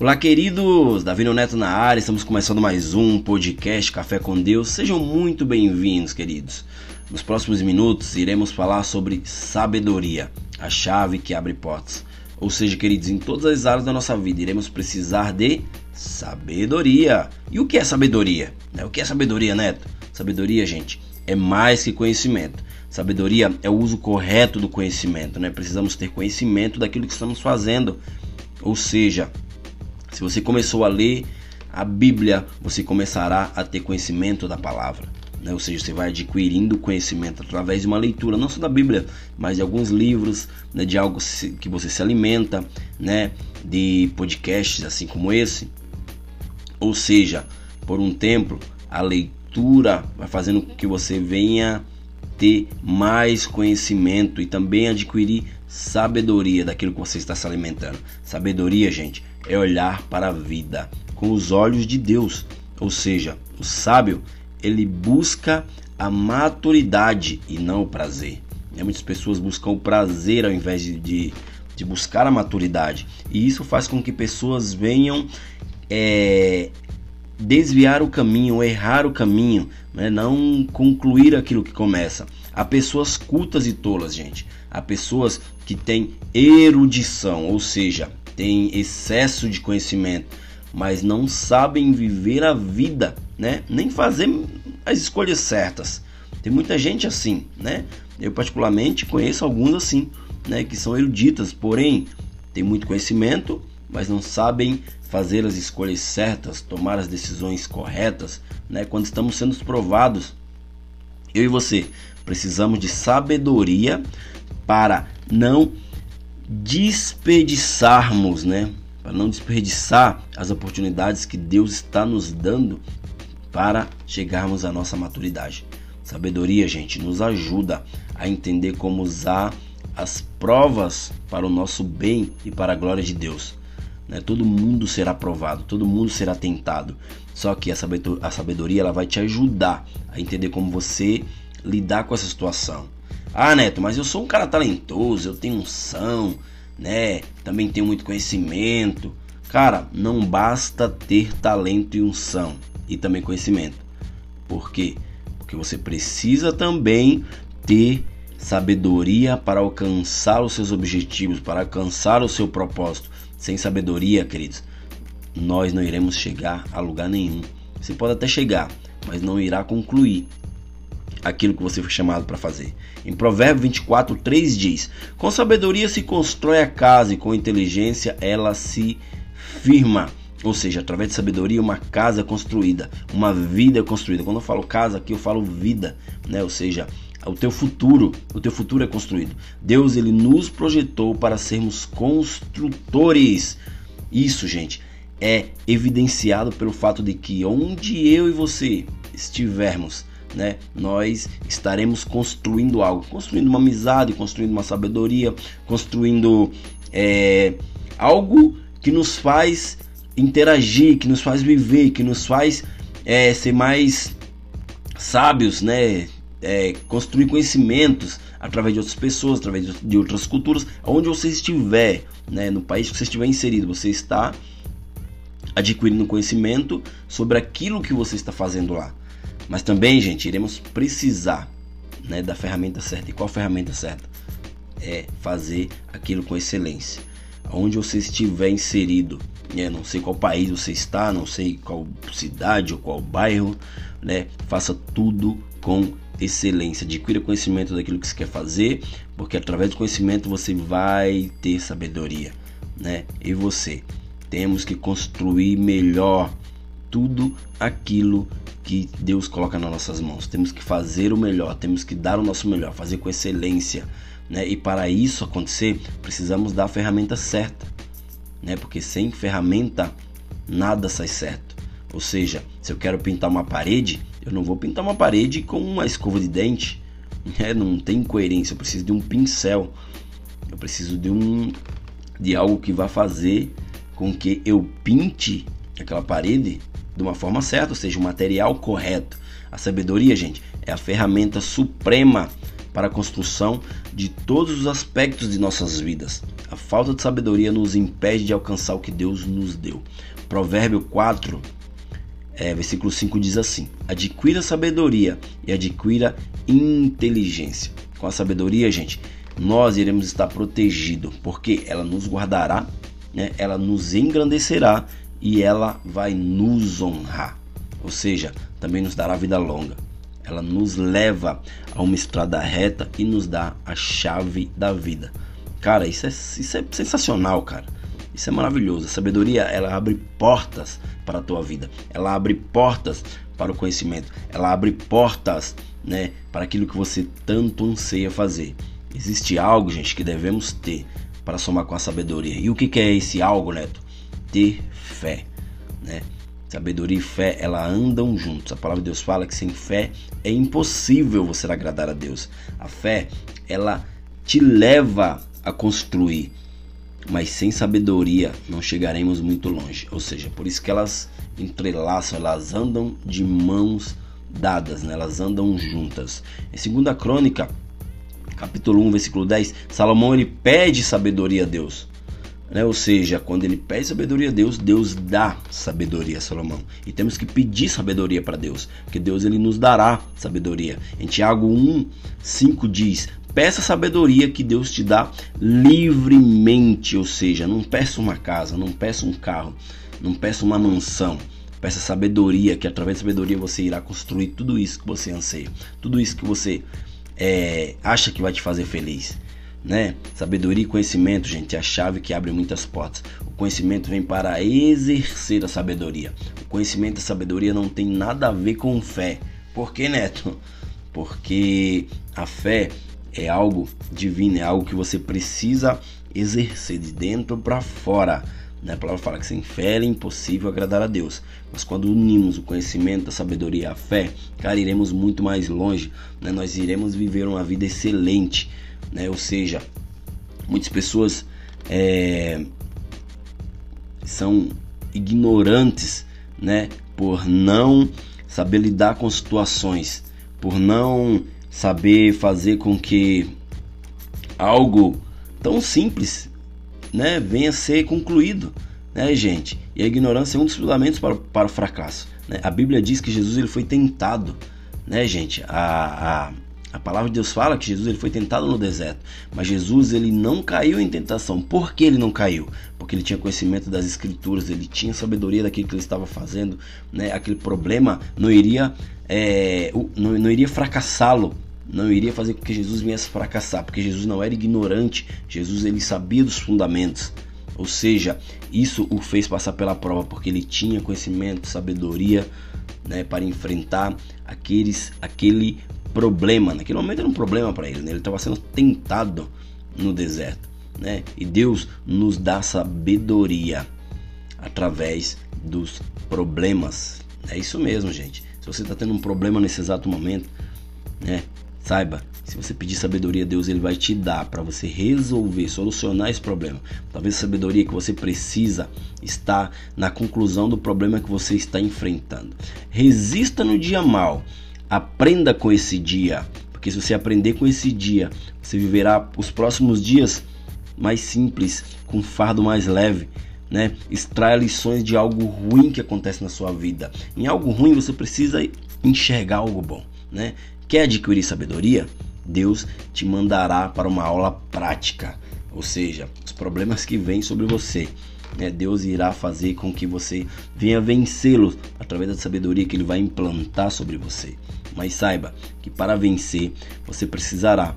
Olá, queridos! Davi Neto na área, estamos começando mais um podcast Café com Deus. Sejam muito bem-vindos, queridos. Nos próximos minutos iremos falar sobre sabedoria, a chave que abre portas. Ou seja, queridos, em todas as áreas da nossa vida iremos precisar de sabedoria. E o que é sabedoria? Né, o que é sabedoria, Neto? Sabedoria, gente, é mais que conhecimento. Sabedoria é o uso correto do conhecimento, né? Precisamos ter conhecimento daquilo que estamos fazendo. Ou seja, se você começou a ler a Bíblia, você começará a ter conhecimento da palavra. Né? Ou seja, você vai adquirindo conhecimento através de uma leitura, não só da Bíblia, mas de alguns livros, né? de algo que você se alimenta, né? de podcasts assim como esse. Ou seja, por um tempo, a leitura vai fazendo com que você venha ter mais conhecimento e também adquirir sabedoria daquilo que você está se alimentando. Sabedoria, gente, é olhar para a vida com os olhos de Deus. Ou seja, o sábio, ele busca a maturidade e não o prazer. E muitas pessoas buscam o prazer ao invés de, de, de buscar a maturidade. E isso faz com que pessoas venham é, desviar o caminho, errar o caminho, né? não concluir aquilo que começa. Há pessoas cultas e tolas, gente. Há pessoas que têm erudição, ou seja, têm excesso de conhecimento, mas não sabem viver a vida, né? Nem fazer as escolhas certas. Tem muita gente assim, né? Eu particularmente conheço alguns assim, né, que são eruditas, porém têm muito conhecimento, mas não sabem fazer as escolhas certas, tomar as decisões corretas, né? Quando estamos sendo provados, eu e você precisamos de sabedoria para não desperdiçarmos, né? Para não desperdiçar as oportunidades que Deus está nos dando para chegarmos à nossa maturidade. Sabedoria, gente, nos ajuda a entender como usar as provas para o nosso bem e para a glória de Deus. Né? Todo mundo será provado, todo mundo será tentado. Só que a sabedoria ela vai te ajudar a entender como você lidar com essa situação. Ah, Neto, mas eu sou um cara talentoso, eu tenho unção, né? Também tenho muito conhecimento. Cara, não basta ter talento e unção e também conhecimento. Por quê? Porque você precisa também ter sabedoria para alcançar os seus objetivos, para alcançar o seu propósito. Sem sabedoria, queridos, nós não iremos chegar a lugar nenhum. Você pode até chegar, mas não irá concluir aquilo que você foi chamado para fazer. Em Provérbio 24, 3 diz: Com sabedoria se constrói a casa e com inteligência ela se firma. Ou seja, através de sabedoria, uma casa construída, uma vida construída. Quando eu falo casa aqui, eu falo vida, né? Ou seja, o teu futuro, o teu futuro é construído. Deus ele nos projetou para sermos construtores. Isso, gente, é evidenciado pelo fato de que onde eu e você estivermos, né, nós estaremos construindo algo, construindo uma amizade, construindo uma sabedoria, construindo é, algo que nos faz interagir, que nos faz viver, que nos faz é, ser mais sábios, né? é, construir conhecimentos através de outras pessoas, através de outras culturas, onde você estiver, né, no país que você estiver inserido, você está adquirindo conhecimento sobre aquilo que você está fazendo lá. Mas também, gente, iremos precisar né, da ferramenta certa. E qual ferramenta certa? É fazer aquilo com excelência. Onde você estiver inserido, né, não sei qual país você está, não sei qual cidade ou qual bairro, né, faça tudo com excelência, adquira conhecimento daquilo que você quer fazer, porque através do conhecimento você vai ter sabedoria, né? E você temos que construir melhor tudo aquilo que Deus coloca nas nossas mãos. Temos que fazer o melhor, temos que dar o nosso melhor, fazer com excelência, né? E para isso acontecer, precisamos da ferramenta certa, né? Porque sem ferramenta nada sai certo. Ou seja, se eu quero pintar uma parede, eu não vou pintar uma parede com uma escova de dente. É, não tem coerência. Eu preciso de um pincel. Eu preciso de um de algo que vá fazer com que eu pinte aquela parede de uma forma certa, ou seja, o material correto. A sabedoria, gente, é a ferramenta suprema para a construção de todos os aspectos de nossas vidas. A falta de sabedoria nos impede de alcançar o que Deus nos deu. Provérbio 4, é, versículo 5 diz assim: Adquira sabedoria e adquira inteligência. Com a sabedoria, gente, nós iremos estar protegidos, porque ela nos guardará, né? ela nos engrandecerá e ela vai nos honrar. Ou seja, também nos dará vida longa. Ela nos leva a uma estrada reta e nos dá a chave da vida. Cara, isso é, isso é sensacional, cara. Isso é maravilhoso. A sabedoria, ela abre portas para a tua vida. Ela abre portas para o conhecimento. Ela abre portas, né, para aquilo que você tanto anseia fazer. Existe algo, gente, que devemos ter para somar com a sabedoria. E o que, que é esse algo, Neto? Ter fé, né? Sabedoria e fé, ela andam juntos. A palavra de Deus fala que sem fé é impossível você agradar a Deus. A fé, ela te leva a construir, mas sem sabedoria não chegaremos muito longe. Ou seja, por isso que elas entrelaçam, elas andam de mãos dadas, né? elas andam juntas. Em 2 Crônica, capítulo 1, versículo 10, Salomão ele pede sabedoria a Deus. Né? Ou seja, quando ele pede sabedoria a Deus, Deus dá sabedoria a Salomão. E temos que pedir sabedoria para Deus, porque Deus ele nos dará sabedoria. Em Tiago 1, 5 diz: Peça sabedoria que Deus te dá livremente, ou seja, não peça uma casa, não peça um carro, não peça uma mansão. Peça sabedoria, que através da sabedoria você irá construir tudo isso que você anseia, tudo isso que você é, acha que vai te fazer feliz. Né? Sabedoria e conhecimento, gente, é a chave que abre muitas portas. O conhecimento vem para exercer a sabedoria. O conhecimento e a sabedoria não tem nada a ver com fé. Por que, Neto? Porque a fé é algo divino, é algo que você precisa exercer de dentro para fora. Né? A palavra fala que sem fé é impossível agradar a Deus. Mas quando unimos o conhecimento, a sabedoria a fé, cara, iremos muito mais longe. Né? Nós iremos viver uma vida excelente. Né? Ou seja, muitas pessoas é, são ignorantes né? por não saber lidar com situações, por não saber fazer com que algo tão simples, né, venha ser concluído, né, gente? E a ignorância é um dos fundamentos para, para o fracasso. Né? A Bíblia diz que Jesus ele foi tentado, né, gente? A, a, a palavra de Deus fala que Jesus ele foi tentado no deserto, mas Jesus ele não caiu em tentação. Por que ele não caiu? Porque ele tinha conhecimento das escrituras, ele tinha sabedoria daquilo que ele estava fazendo, né? Aquele problema não iria é, não, não iria fracassá-lo, não iria fazer com que Jesus viesse fracassar, porque Jesus não era ignorante, Jesus ele sabia dos fundamentos. Ou seja, isso o fez passar pela prova porque ele tinha conhecimento, sabedoria, né, para enfrentar aqueles aquele problema. Naquele momento era um problema para ele, né? ele estava sendo tentado no deserto, né? E Deus nos dá sabedoria através dos problemas. É isso mesmo, gente. Se você está tendo um problema nesse exato momento, né? Saiba, se você pedir sabedoria, Deus ele vai te dar para você resolver, solucionar esse problema. Talvez a sabedoria que você precisa está na conclusão do problema que você está enfrentando. Resista no dia mal. Aprenda com esse dia, porque se você aprender com esse dia, você viverá os próximos dias mais simples, com um fardo mais leve. Né? Extraia lições de algo ruim que acontece na sua vida. Em algo ruim você precisa enxergar algo bom, né? Quer adquirir sabedoria? Deus te mandará para uma aula prática, ou seja, os problemas que vêm sobre você. Né? Deus irá fazer com que você venha vencê-los através da sabedoria que Ele vai implantar sobre você. Mas saiba que para vencer você precisará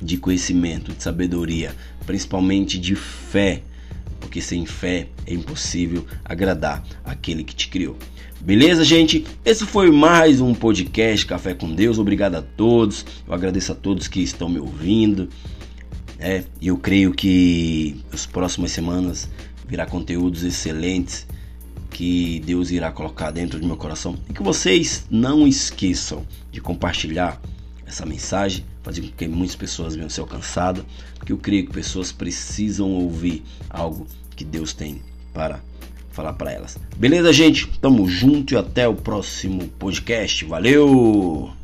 de conhecimento, de sabedoria, principalmente de fé, porque sem fé é impossível agradar aquele que te criou. Beleza, gente? Esse foi mais um podcast Café com Deus. Obrigado a todos. Eu agradeço a todos que estão me ouvindo. É, eu creio que as próximas semanas virá conteúdos excelentes que Deus irá colocar dentro do meu coração e que vocês não esqueçam de compartilhar essa mensagem, fazer com que muitas pessoas venham ser alcançadas, porque eu creio que pessoas precisam ouvir algo que Deus tem para falar para elas. Beleza, gente? Tamo junto e até o próximo podcast. Valeu!